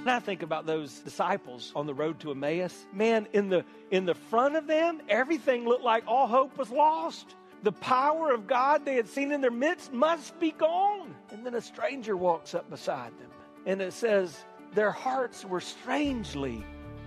And I think about those disciples on the road to Emmaus. Man, in the in the front of them, everything looked like all hope was lost. The power of God they had seen in their midst must be gone. And then a stranger walks up beside them. And it says, their hearts were strangely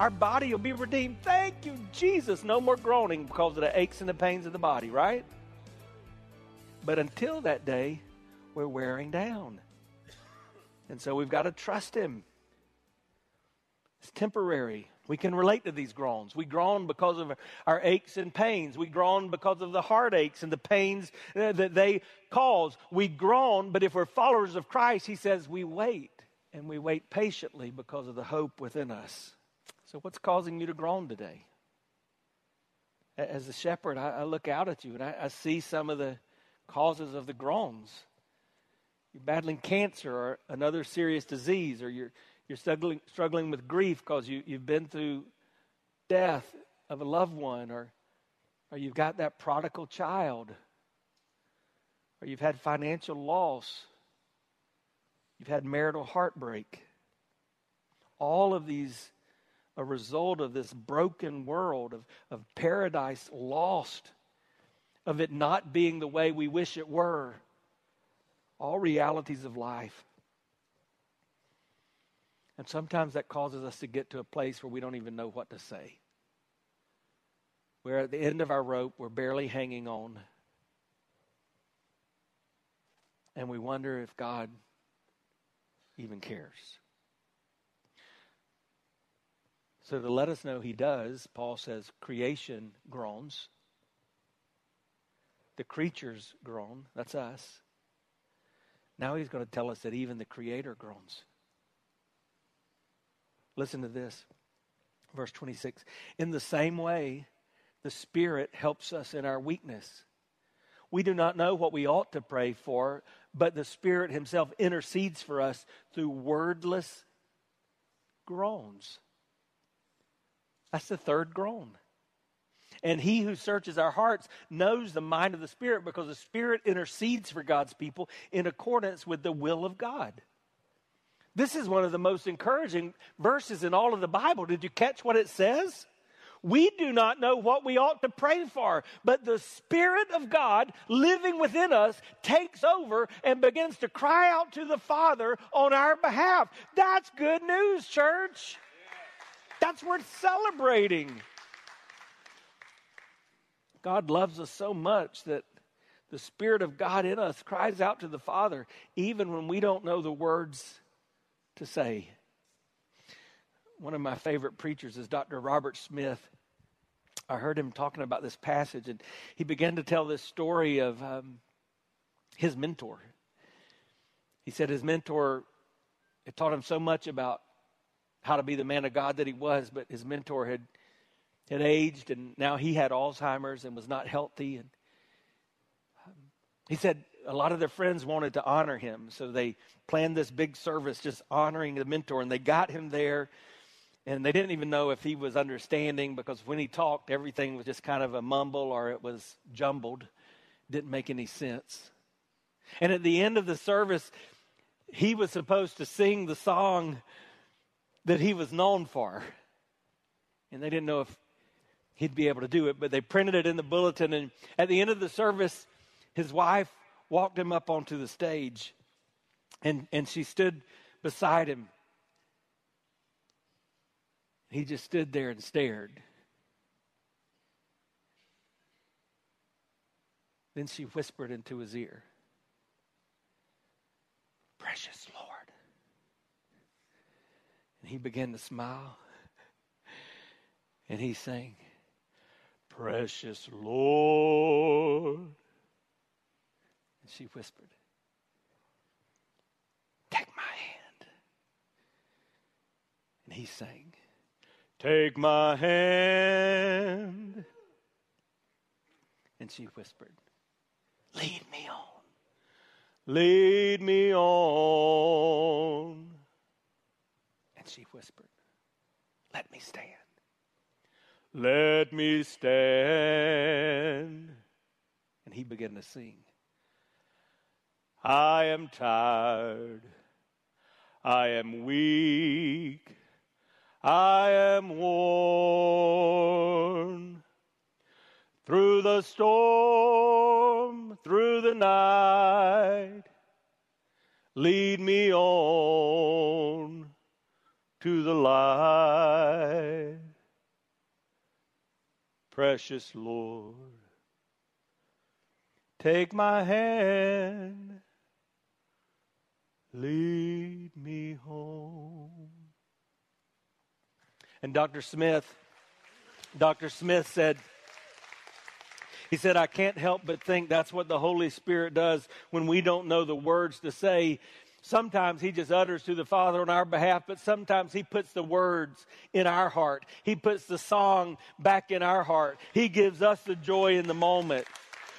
Our body will be redeemed. Thank you, Jesus. No more groaning because of the aches and the pains of the body, right? But until that day, we're wearing down. And so we've got to trust Him. It's temporary. We can relate to these groans. We groan because of our aches and pains. We groan because of the heartaches and the pains uh, that they cause. We groan, but if we're followers of Christ, He says we wait. And we wait patiently because of the hope within us. So, what's causing you to groan today? As a shepherd, I, I look out at you and I, I see some of the causes of the groans. You're battling cancer or another serious disease, or you're, you're struggling, struggling with grief because you, you've been through death of a loved one, or, or you've got that prodigal child, or you've had financial loss, you've had marital heartbreak. All of these a result of this broken world, of, of paradise lost, of it not being the way we wish it were. All realities of life. And sometimes that causes us to get to a place where we don't even know what to say. We're at the end of our rope, we're barely hanging on. And we wonder if God even cares. So, to let us know he does, Paul says, creation groans. The creatures groan. That's us. Now he's going to tell us that even the Creator groans. Listen to this. Verse 26. In the same way, the Spirit helps us in our weakness. We do not know what we ought to pray for, but the Spirit Himself intercedes for us through wordless groans. That's the third groan. And he who searches our hearts knows the mind of the Spirit because the Spirit intercedes for God's people in accordance with the will of God. This is one of the most encouraging verses in all of the Bible. Did you catch what it says? We do not know what we ought to pray for, but the Spirit of God living within us takes over and begins to cry out to the Father on our behalf. That's good news, church. That's worth celebrating. God loves us so much that the Spirit of God in us cries out to the Father, even when we don't know the words to say. One of my favorite preachers is Dr. Robert Smith. I heard him talking about this passage, and he began to tell this story of um, his mentor. He said his mentor had taught him so much about how to be the man of God that he was, but his mentor had had aged and now he had Alzheimer's and was not healthy. And um, he said a lot of their friends wanted to honor him, so they planned this big service just honoring the mentor, and they got him there. And they didn't even know if he was understanding because when he talked, everything was just kind of a mumble or it was jumbled. Didn't make any sense. And at the end of the service, he was supposed to sing the song that he was known for. And they didn't know if he'd be able to do it, but they printed it in the bulletin. And at the end of the service, his wife walked him up onto the stage and, and she stood beside him. He just stood there and stared. Then she whispered into his ear, Precious. And he began to smile. And he sang, Precious Lord. And she whispered, Take my hand. And he sang, Take my hand. And she whispered, Lead me on. Lead me on. She whispered, Let me stand. Let me stand. And he began to sing. I am tired. I am weak. I am worn. Through the storm, through the night, lead me on to the light. Precious Lord, take my hand, lead me home. And Dr. Smith, Dr. Smith said, he said, I can't help but think that's what the Holy Spirit does when we don't know the words to say. Sometimes He just utters to the Father on our behalf, but sometimes He puts the words in our heart. He puts the song back in our heart. He gives us the joy in the moment.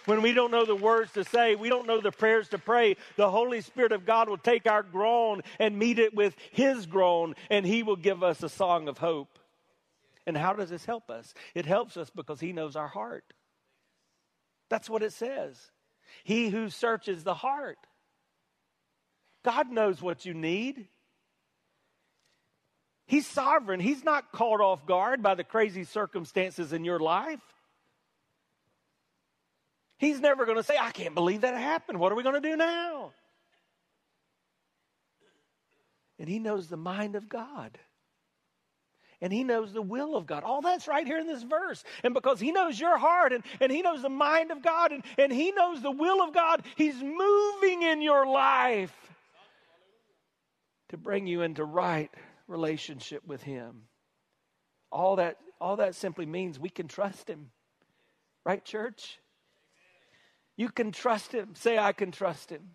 When we don't know the words to say, we don't know the prayers to pray, the Holy Spirit of God will take our groan and meet it with His groan, and He will give us a song of hope. And how does this help us? It helps us because He knows our heart. That's what it says. He who searches the heart. God knows what you need. He's sovereign. He's not caught off guard by the crazy circumstances in your life. He's never going to say, I can't believe that happened. What are we going to do now? And he knows the mind of God and he knows the will of God. All that's right here in this verse. And because he knows your heart and, and he knows the mind of God and, and he knows the will of God, he's moving in your life to bring you into right relationship with him. All that, all that simply means we can trust him. Right, church? You can trust him. Say, I can trust him.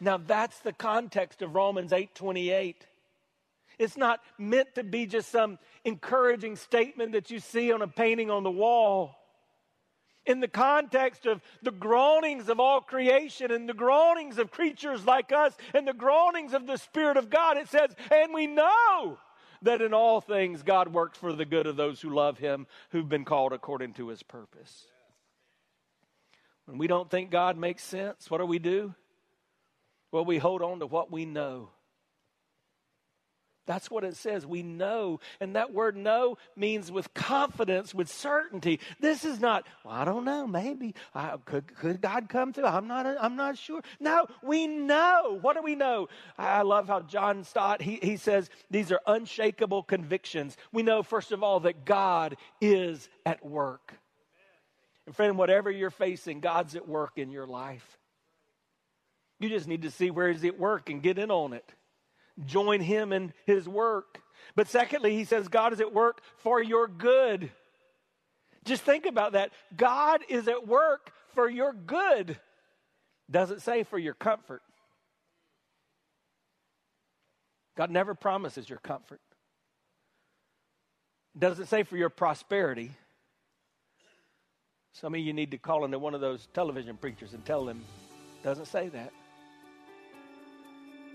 Now that's the context of Romans 8 28. It's not meant to be just some encouraging statement that you see on a painting on the wall. In the context of the groanings of all creation and the groanings of creatures like us and the groanings of the Spirit of God, it says, and we know that in all things God works for the good of those who love Him, who've been called according to His purpose. When we don't think God makes sense, what do we do? Well, we hold on to what we know. That's what it says. We know. And that word know means with confidence, with certainty. This is not, well, I don't know, maybe. I, could, could God come through? I'm not, I'm not sure. No, we know. What do we know? I love how John Stott, he, he says these are unshakable convictions. We know, first of all, that God is at work. And friend, whatever you're facing, God's at work in your life. You just need to see where is he at work and get in on it join him in his work. But secondly, he says, God is at work for your good. Just think about that. God is at work for your good. Doesn't say for your comfort. God never promises your comfort. Doesn't say for your prosperity. Some of you need to call into one of those television preachers and tell them, doesn't say that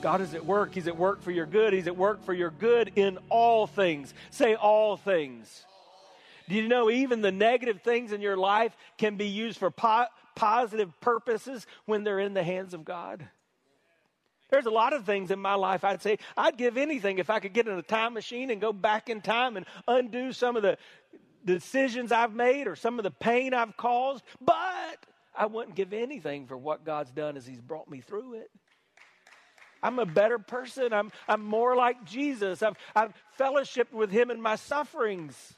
God is at work. He's at work for your good. He's at work for your good in all things. Say all things. Do you know even the negative things in your life can be used for po- positive purposes when they're in the hands of God? There's a lot of things in my life I'd say I'd give anything if I could get in a time machine and go back in time and undo some of the decisions I've made or some of the pain I've caused, but I wouldn't give anything for what God's done as He's brought me through it. I'm a better person. I'm, I'm more like Jesus. I've, I've fellowshiped with Him in my sufferings.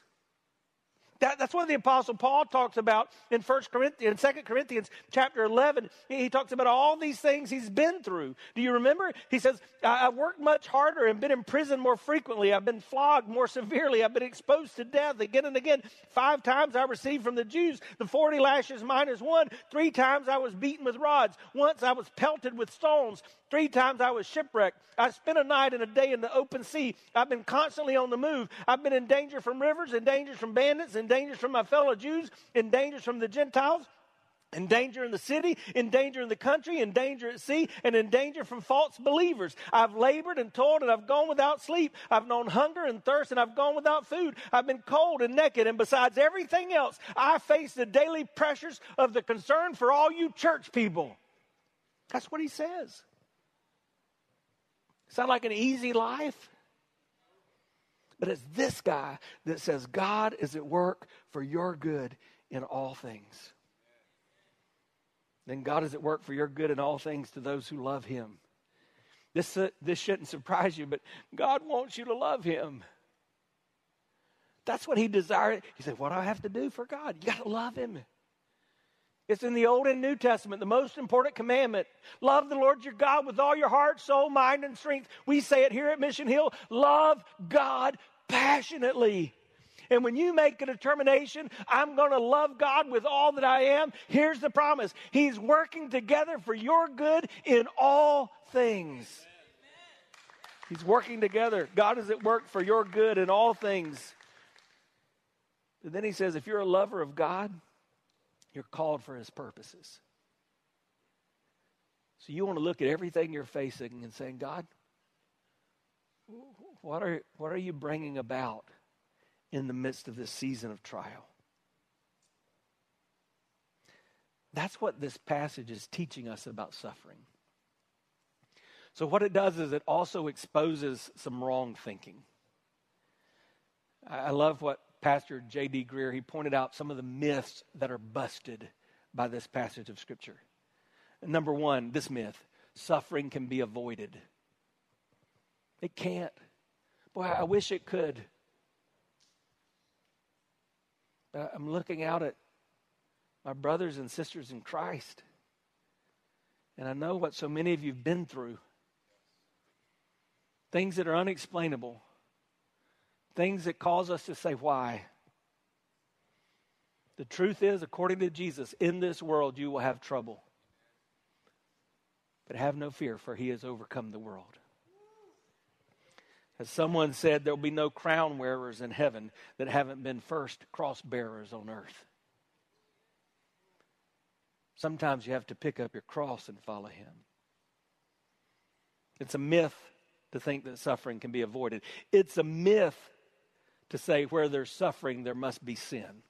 That, that's what the Apostle Paul talks about in First Corinthians, Second Corinthians chapter 11. He talks about all these things he's been through. Do you remember? He says, I've worked much harder and been in prison more frequently. I've been flogged more severely. I've been exposed to death again and again. Five times I received from the Jews the 40 lashes minus one. Three times I was beaten with rods. Once I was pelted with stones. Three times I was shipwrecked. I spent a night and a day in the open sea. I've been constantly on the move. I've been in danger from rivers, in danger from bandits, in danger from my fellow Jews, in danger from the Gentiles. In danger in the city, in danger in the country, in danger at sea, and in danger from false believers. I've labored and toiled and I've gone without sleep. I've known hunger and thirst and I've gone without food. I've been cold and naked. And besides everything else, I face the daily pressures of the concern for all you church people. That's what he says. Sound like an easy life? But it's this guy that says, God is at work for your good in all things. Then God is at work for your good in all things to those who love him. This, uh, this shouldn't surprise you, but God wants you to love him. That's what he desired. He said, What do I have to do for God? You got to love him. It's in the Old and New Testament, the most important commandment. Love the Lord your God with all your heart, soul, mind, and strength. We say it here at Mission Hill love God passionately. And when you make a determination, I'm going to love God with all that I am, here's the promise He's working together for your good in all things. He's working together. God is at work for your good in all things. And then he says, if you're a lover of God, you're called for his purposes. So you want to look at everything you're facing and saying, God, what are, what are you bringing about in the midst of this season of trial? That's what this passage is teaching us about suffering. So, what it does is it also exposes some wrong thinking. I love what Pastor J.D. Greear, he pointed out some of the myths that are busted by this passage of Scripture. Number one, this myth suffering can be avoided. It can't. Boy, I wish it could. Uh, I'm looking out at my brothers and sisters in Christ, and I know what so many of you have been through things that are unexplainable things that cause us to say, why? The truth is, according to Jesus, in this world you will have trouble. But have no fear, for he has overcome the world. As someone said, there will be no crown wearers in heaven that haven't been first cross bearers on earth. Sometimes you have to pick up your cross and follow him. It's a myth to think that suffering can be avoided. It's a myth to say where there's suffering, there must be sin.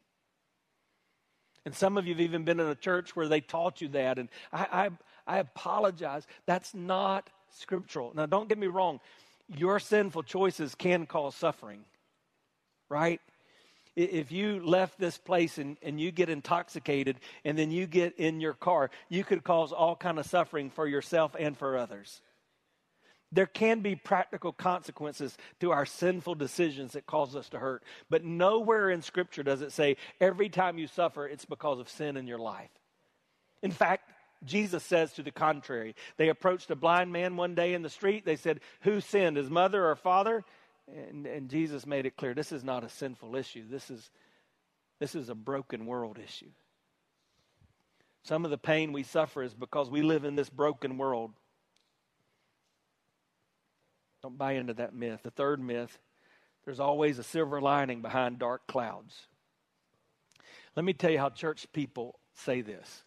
And some of you have even been in a church where they taught you that. And I, I, I apologize. That's not scriptural. Now, don't get me wrong. Your sinful choices can cause suffering, right? If you left this place and, and you get intoxicated and then you get in your car, you could cause all kind of suffering for yourself and for others. There can be practical consequences to our sinful decisions that cause us to hurt. But nowhere in Scripture does it say every time you suffer, it's because of sin in your life. In fact, Jesus says to the contrary. They approached a blind man one day in the street. They said, Who sinned, his mother or father? And, and Jesus made it clear this is not a sinful issue. This is, this is a broken world issue. Some of the pain we suffer is because we live in this broken world. Don't buy into that myth. The third myth there's always a silver lining behind dark clouds. Let me tell you how church people say this.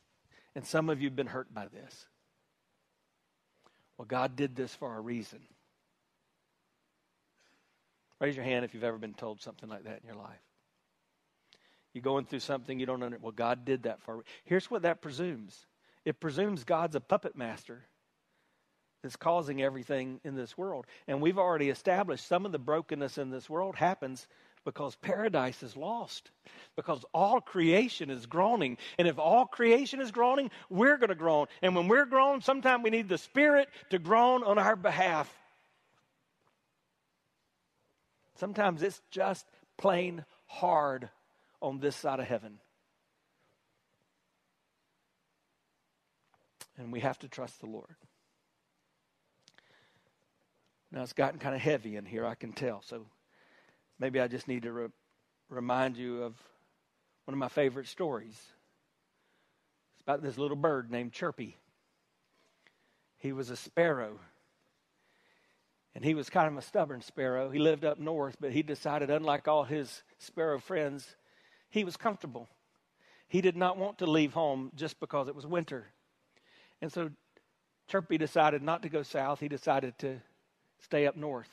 And some of you have been hurt by this. Well, God did this for a reason. Raise your hand if you've ever been told something like that in your life. You're going through something you don't understand. Well, God did that for. Here's what that presumes it presumes God's a puppet master that's causing everything in this world. And we've already established some of the brokenness in this world happens because paradise is lost. Because all creation is groaning. And if all creation is groaning, we're going to groan. And when we're groaning, sometimes we need the Spirit to groan on our behalf. Sometimes it's just plain hard on this side of heaven. And we have to trust the Lord. Now, it's gotten kind of heavy in here, I can tell. So maybe I just need to re- remind you of one of my favorite stories. It's about this little bird named Chirpy. He was a sparrow. And he was kind of a stubborn sparrow. He lived up north, but he decided, unlike all his sparrow friends, he was comfortable. He did not want to leave home just because it was winter. And so Chirpy decided not to go south. He decided to stay up north.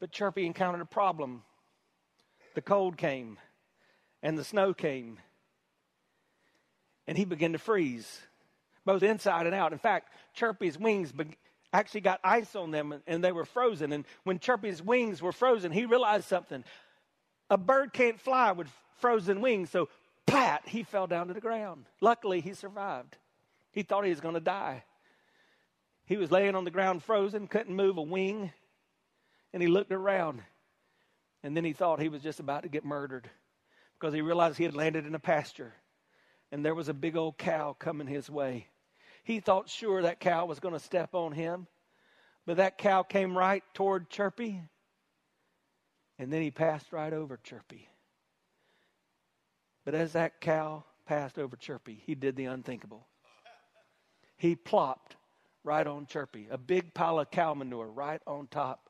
But Chirpy encountered a problem. The cold came, and the snow came, and he began to freeze, both inside and out. In fact, Chirpy's wings be- actually got ice on them, and, they were frozen. And when Chirpy's wings were frozen, he realized something. A bird can't fly with frozen wings, so pat, he fell down to the ground. Luckily, he survived. He thought he was going to die. He was laying on the ground frozen, couldn't move a wing, and he looked around. And then he thought he was just about to get murdered because he realized he had landed in a pasture and there was a big old cow coming his way. He thought sure that cow was going to step on him, but that cow came right toward Chirpy, and then he passed right over Chirpy. But as that cow passed over Chirpy, he did the unthinkable. He plopped right on Chirpy, a big pile of cow manure right on top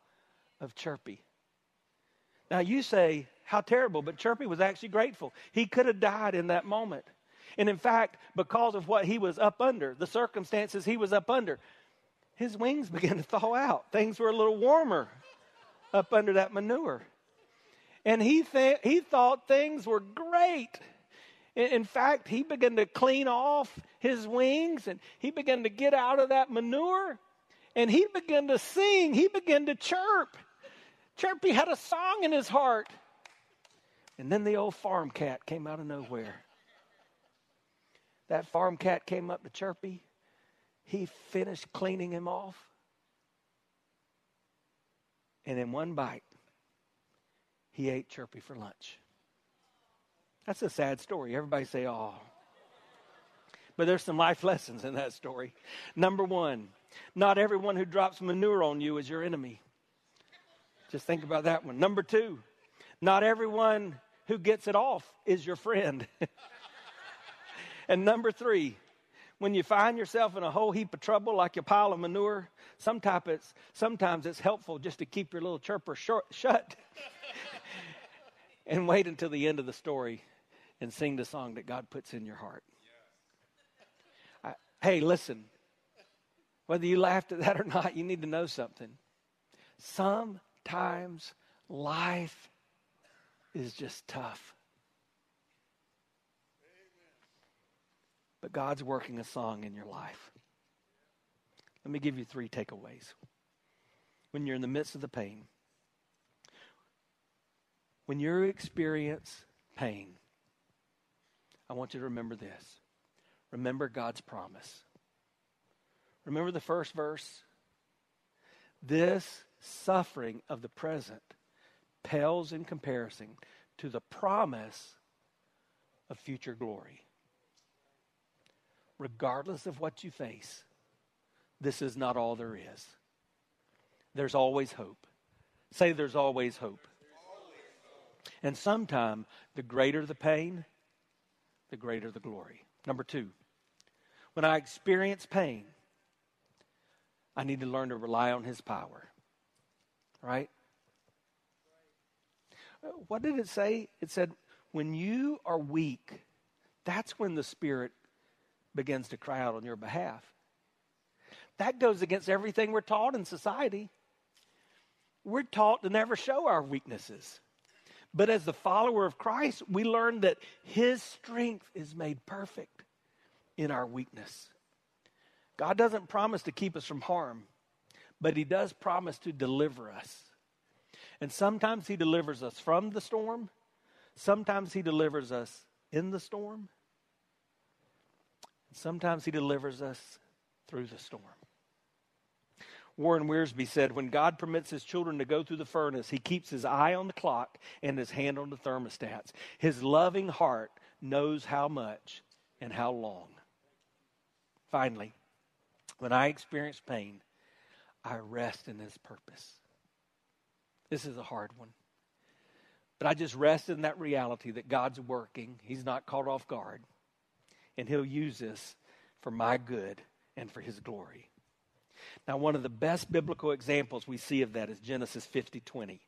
of Chirpy. Now you say, how terrible, but Chirpy was actually grateful. He could have died in that moment. And in fact, because of what he was up under, the circumstances he was up under, his wings began to thaw out. Things were a little warmer up under that manure. And he, th- he thought things were great. In fact, he began to clean off his wings and he began to get out of that manure and he began to sing. He began to chirp. Chirpy had a song in his heart. And then the old farm cat came out of nowhere. That farm cat came up to Chirpy. He finished cleaning him off. And in one bite, he ate Chirpy for lunch. That's a sad story. Everybody say, oh. But there's some life lessons in that story. Number one, not everyone who drops manure on you is your enemy. Just think about that one. Number two, not everyone who gets it off is your friend. and number three, when you find yourself in a whole heap of trouble like a pile of manure, sometimes it's, sometimes it's helpful just to keep your little chirper short, shut and wait until the end of the story and sing the song that God puts in your heart. Hey, listen, whether you laughed at that or not, you need to know something. Sometimes life is just tough. But God's working a song in your life. Let me give you three takeaways. When you're in the midst of the pain, when you experience pain, I want you to remember this. Remember God's promise. Remember the first verse? This suffering of the present pales in comparison to the promise of future glory. Regardless of what you face, this is not all there is. There's always hope. Say, there's always hope. And sometime, the greater the pain, the greater the glory. Number two, when I experience pain, I need to learn to rely on His power. Right? What did it say? It said, when you are weak, that's when the Spirit begins to cry out on your behalf. That goes against everything we're taught in society. We're taught to never show our weaknesses. But as the follower of Christ, we learn that his strength is made perfect in our weakness. God doesn't promise to keep us from harm, but he does promise to deliver us. And sometimes he delivers us from the storm, sometimes he delivers us in the storm, sometimes he delivers us through the storm. Warren Wiersbe said, When God permits his children to go through the furnace, he keeps his eye on the clock and his hand on the thermostats. His loving heart knows how much and how long. Finally, when I experience pain, I rest in his purpose. This is a hard one. But I just rest in that reality that God's working. He's not caught off guard. And he'll use this for my good and for his glory. Now, one of the best biblical examples we see of that is Genesis 50 20.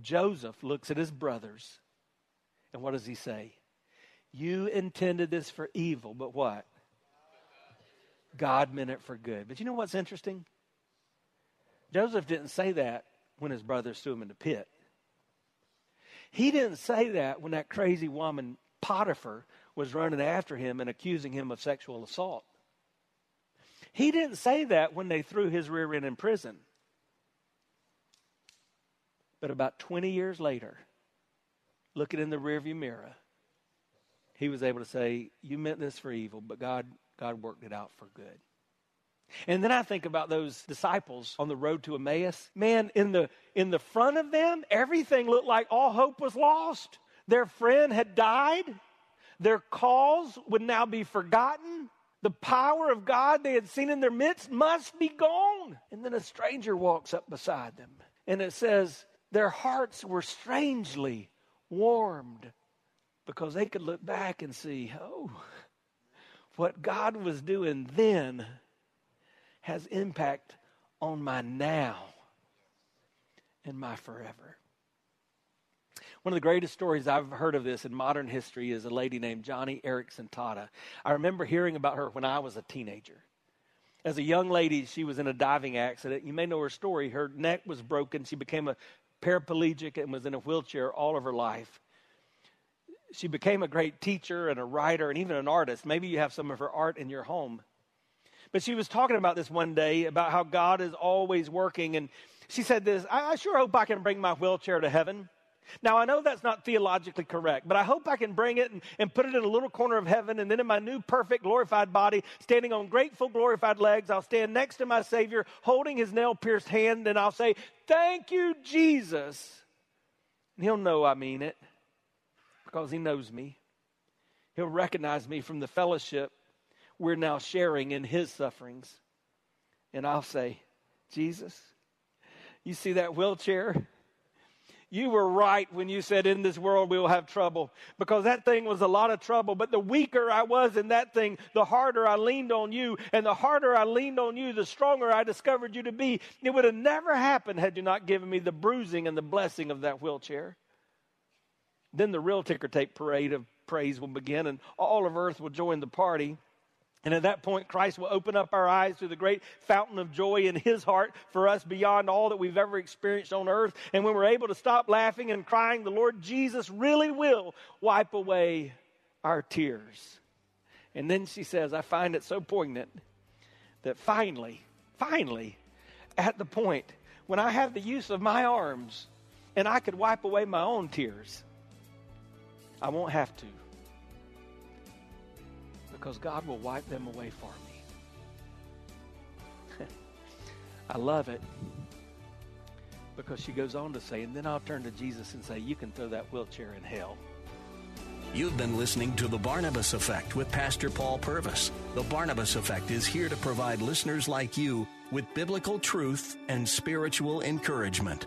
Joseph looks at his brothers, and what does he say? You intended this for evil, but what? God meant it for good. But you know what's interesting? Joseph didn't say that when his brothers threw him in the pit. He didn't say that when that crazy woman, Potiphar, was running after him and accusing him of sexual assault. He didn't say that when they threw his rear end in prison. But about 20 years later, looking in the rearview mirror, he was able to say, You meant this for evil, but God, God worked it out for good. And then I think about those disciples on the road to Emmaus. Man, in the in the front of them, everything looked like all hope was lost. Their friend had died. Their cause would now be forgotten. The power of God they had seen in their midst must be gone. And then a stranger walks up beside them. And it says, their hearts were strangely warmed because they could look back and see, oh, what God was doing then has impact on my now and my forever. One of the greatest stories I've heard of this in modern history is a lady named Joni Eareckson Tada. I remember hearing about her when I was a teenager. As a young lady, she was in a diving accident. You may know her story. Her neck was broken. She became a paraplegic and was in a wheelchair all of her life. She became a great teacher and a writer and even an artist. Maybe you have some of her art in your home. But she was talking about this one day about how God is always working. And she said this I, I sure hope I can bring my wheelchair to heaven. Now, I know that's not theologically correct, but I hope I can bring it and, and, put it in a little corner of heaven, and then in my new, perfect, glorified body, standing on grateful, glorified legs, I'll stand next to my Savior, holding his nail pierced hand, and I'll say, Thank you, Jesus. And he'll know I mean it because he knows me. He'll recognize me from the fellowship we're now sharing in his sufferings. And I'll say, Jesus, you see that wheelchair? You were right when you said, In this world we will have trouble, because that thing was a lot of trouble. But the weaker I was in that thing, the harder I leaned on you. And the harder I leaned on you, the stronger I discovered you to be. It would have never happened had you not given me the bruising and the blessing of that wheelchair. Then the real ticker tape parade of praise will begin, and all of earth will join the party. And at that point, Christ will open up our eyes to the great fountain of joy in His heart for us beyond all that we've ever experienced on earth. And when we're able to stop laughing and crying, the Lord Jesus really will wipe away our tears. And then she says, I find it so poignant that finally, finally, at the point when I have the use of my arms and I could wipe away my own tears, I won't have to because God will wipe them away for me. I love it because she goes on to say, and then I'll turn to Jesus and say, You can throw that wheelchair in hell. You've been listening to The Barnabas Effect with Pastor Paul Purvis. The Barnabas Effect is here to provide listeners like you with biblical truth and spiritual encouragement